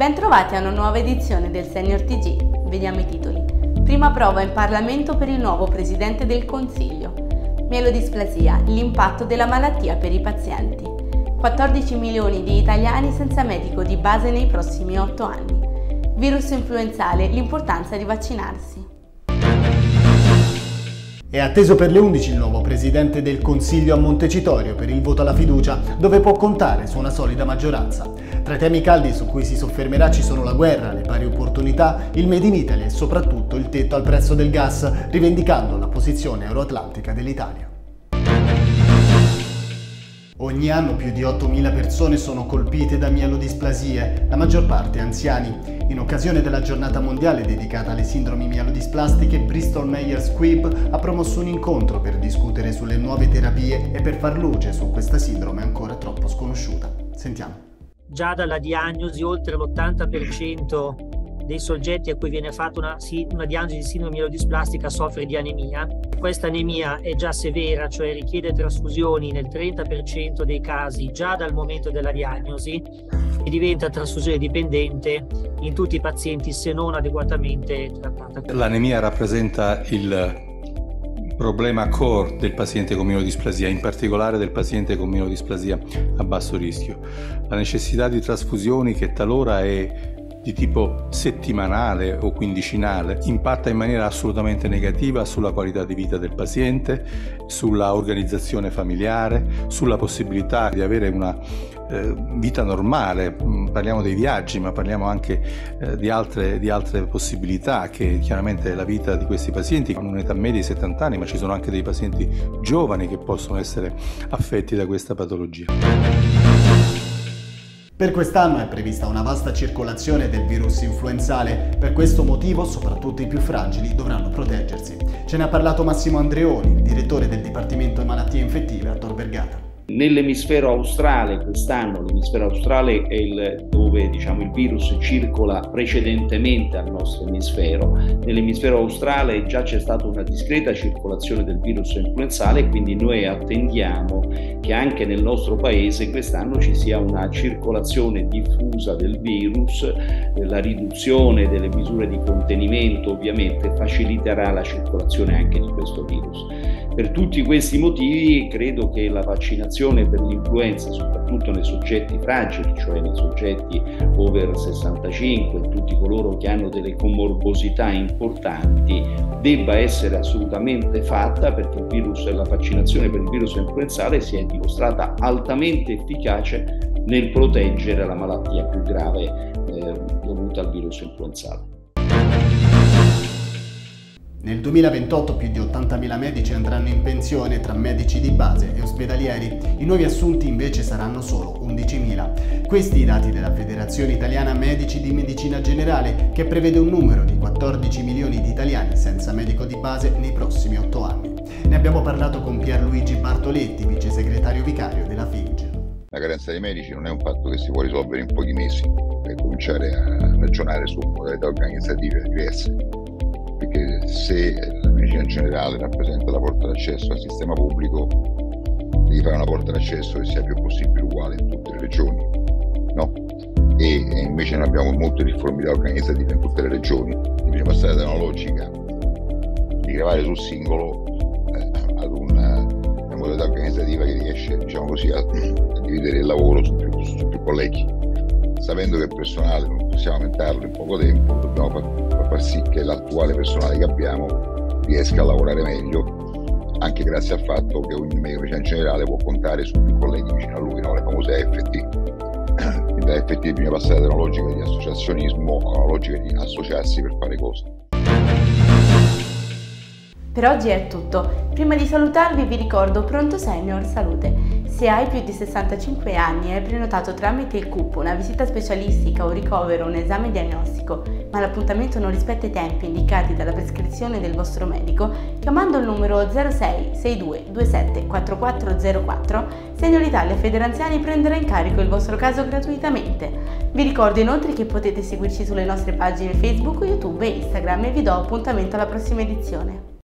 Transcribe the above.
Bentrovati a una nuova edizione del Senior TG. Vediamo i titoli. Prima prova in Parlamento per il nuovo Presidente del Consiglio. Mielodisplasia, l'impatto della malattia per i pazienti. 14 milioni di italiani senza medico di base nei prossimi 8 anni. Virus influenzale, l'importanza di vaccinarsi. È atteso per le 11 il nuovo Presidente del Consiglio a Montecitorio per il voto alla fiducia, dove può contare su una solida maggioranza. Tra i temi caldi su cui si soffermerà ci sono la guerra, le pari opportunità, il Made in Italy e soprattutto il tetto al prezzo del gas, rivendicando la posizione euroatlantica dell'Italia. Ogni anno più di 8.000 persone sono colpite da mielodisplasie, la maggior parte anziani. In occasione della giornata mondiale dedicata alle sindromi mielodisplastiche, Bristol Myers Squibb ha promosso un incontro per discutere sulle nuove terapie e per far luce su questa sindrome ancora troppo sconosciuta. Sentiamo. Già dalla diagnosi oltre l'80% dei soggetti a cui viene fatta una, una diagnosi di sindrome mielodisplastica soffre di anemia. Questa anemia è già severa, cioè richiede trasfusioni nel 30% dei casi già dal momento della diagnosi e diventa trasfusione dipendente in tutti i pazienti se non adeguatamente trattata. L'anemia rappresenta il problema core del paziente con mielodisplasia, in particolare del paziente con mielodisplasia a basso rischio. La necessità di trasfusioni che talora è di tipo settimanale o quindicinale impatta in maniera assolutamente negativa sulla qualità di vita del paziente, sulla organizzazione familiare, sulla possibilità di avere una eh, vita normale. Mm, parliamo dei viaggi, ma parliamo anche eh, di, altre, di altre possibilità che chiaramente la vita di questi pazienti hanno un'età media di 70 anni, ma ci sono anche dei pazienti giovani che possono essere affetti da questa patologia. Per quest'anno è prevista una vasta circolazione del virus influenzale, per questo motivo soprattutto i più fragili dovranno proteggersi. Ce ne ha parlato Massimo Andreoni, direttore del Dipartimento di Malattie Infettive a Tor Vergata. Nell'emisfero australe, quest'anno l'emisfero australe è il, dove diciamo, il virus circola precedentemente al nostro emisfero. Nell'emisfero australe già c'è stata una discreta circolazione del virus influenzale, quindi noi attendiamo che anche nel nostro paese quest'anno ci sia una circolazione diffusa del virus, la riduzione delle misure di contenimento ovviamente faciliterà la circolazione anche di questo virus. Per tutti questi motivi credo che la vaccinazione per l'influenza, soprattutto nei soggetti fragili, cioè nei soggetti over 65, tutti coloro che hanno delle comorbosità importanti, debba essere assolutamente fatta perché il virus, la vaccinazione per il virus influenzale si è dimostrata altamente efficace nel proteggere la malattia più grave eh, dovuta al virus influenzale. Nel 2028 più di 80.000 medici andranno in pensione tra medici di base e ospedalieri, i nuovi assunti invece saranno solo 11.000. Questi i dati della Federazione Italiana Medici di Medicina Generale che prevede un numero di 14 milioni di italiani senza medico di base nei prossimi 8 anni. Ne abbiamo parlato con Pierluigi Bartoletti, vice segretario vicario della FIG. La carenza dei medici non è un fatto che si può risolvere in pochi mesi, per cominciare a ragionare su modalità organizzative diverse perché se la medicina generale rappresenta la porta d'accesso al sistema pubblico, devi fare una porta d'accesso che sia più possibile uguale in tutte le regioni, no? E, e invece noi abbiamo molte difformità organizzative in tutte le regioni, bisogna passare da una logica di gravare sul singolo eh, ad una, una, modalità organizzativa che riesce, diciamo così, a, a dividere il lavoro su più, su più colleghi sapendo che il personale non possiamo aumentarlo in poco tempo, dobbiamo far, far sì che l'attuale personale che abbiamo riesca a lavorare meglio, anche grazie al fatto che ogni medico in generale può contare su più colleghi vicino a lui, no? le famose AFT. Quindi da AFT bisogna passare da una logica di associazionismo a una logica di associarsi per fare cose. Per oggi è tutto. Prima di salutarvi vi ricordo Pronto Senior Salute. Se hai più di 65 anni e hai prenotato tramite il CUP una visita specialistica o ricovero un esame diagnostico, ma l'appuntamento non rispetta i tempi indicati dalla prescrizione del vostro medico, chiamando il numero 06 62 27 4404, Senior Italia Federanziani prenderà in carico il vostro caso gratuitamente. Vi ricordo inoltre che potete seguirci sulle nostre pagine Facebook, YouTube e Instagram e vi do appuntamento alla prossima edizione.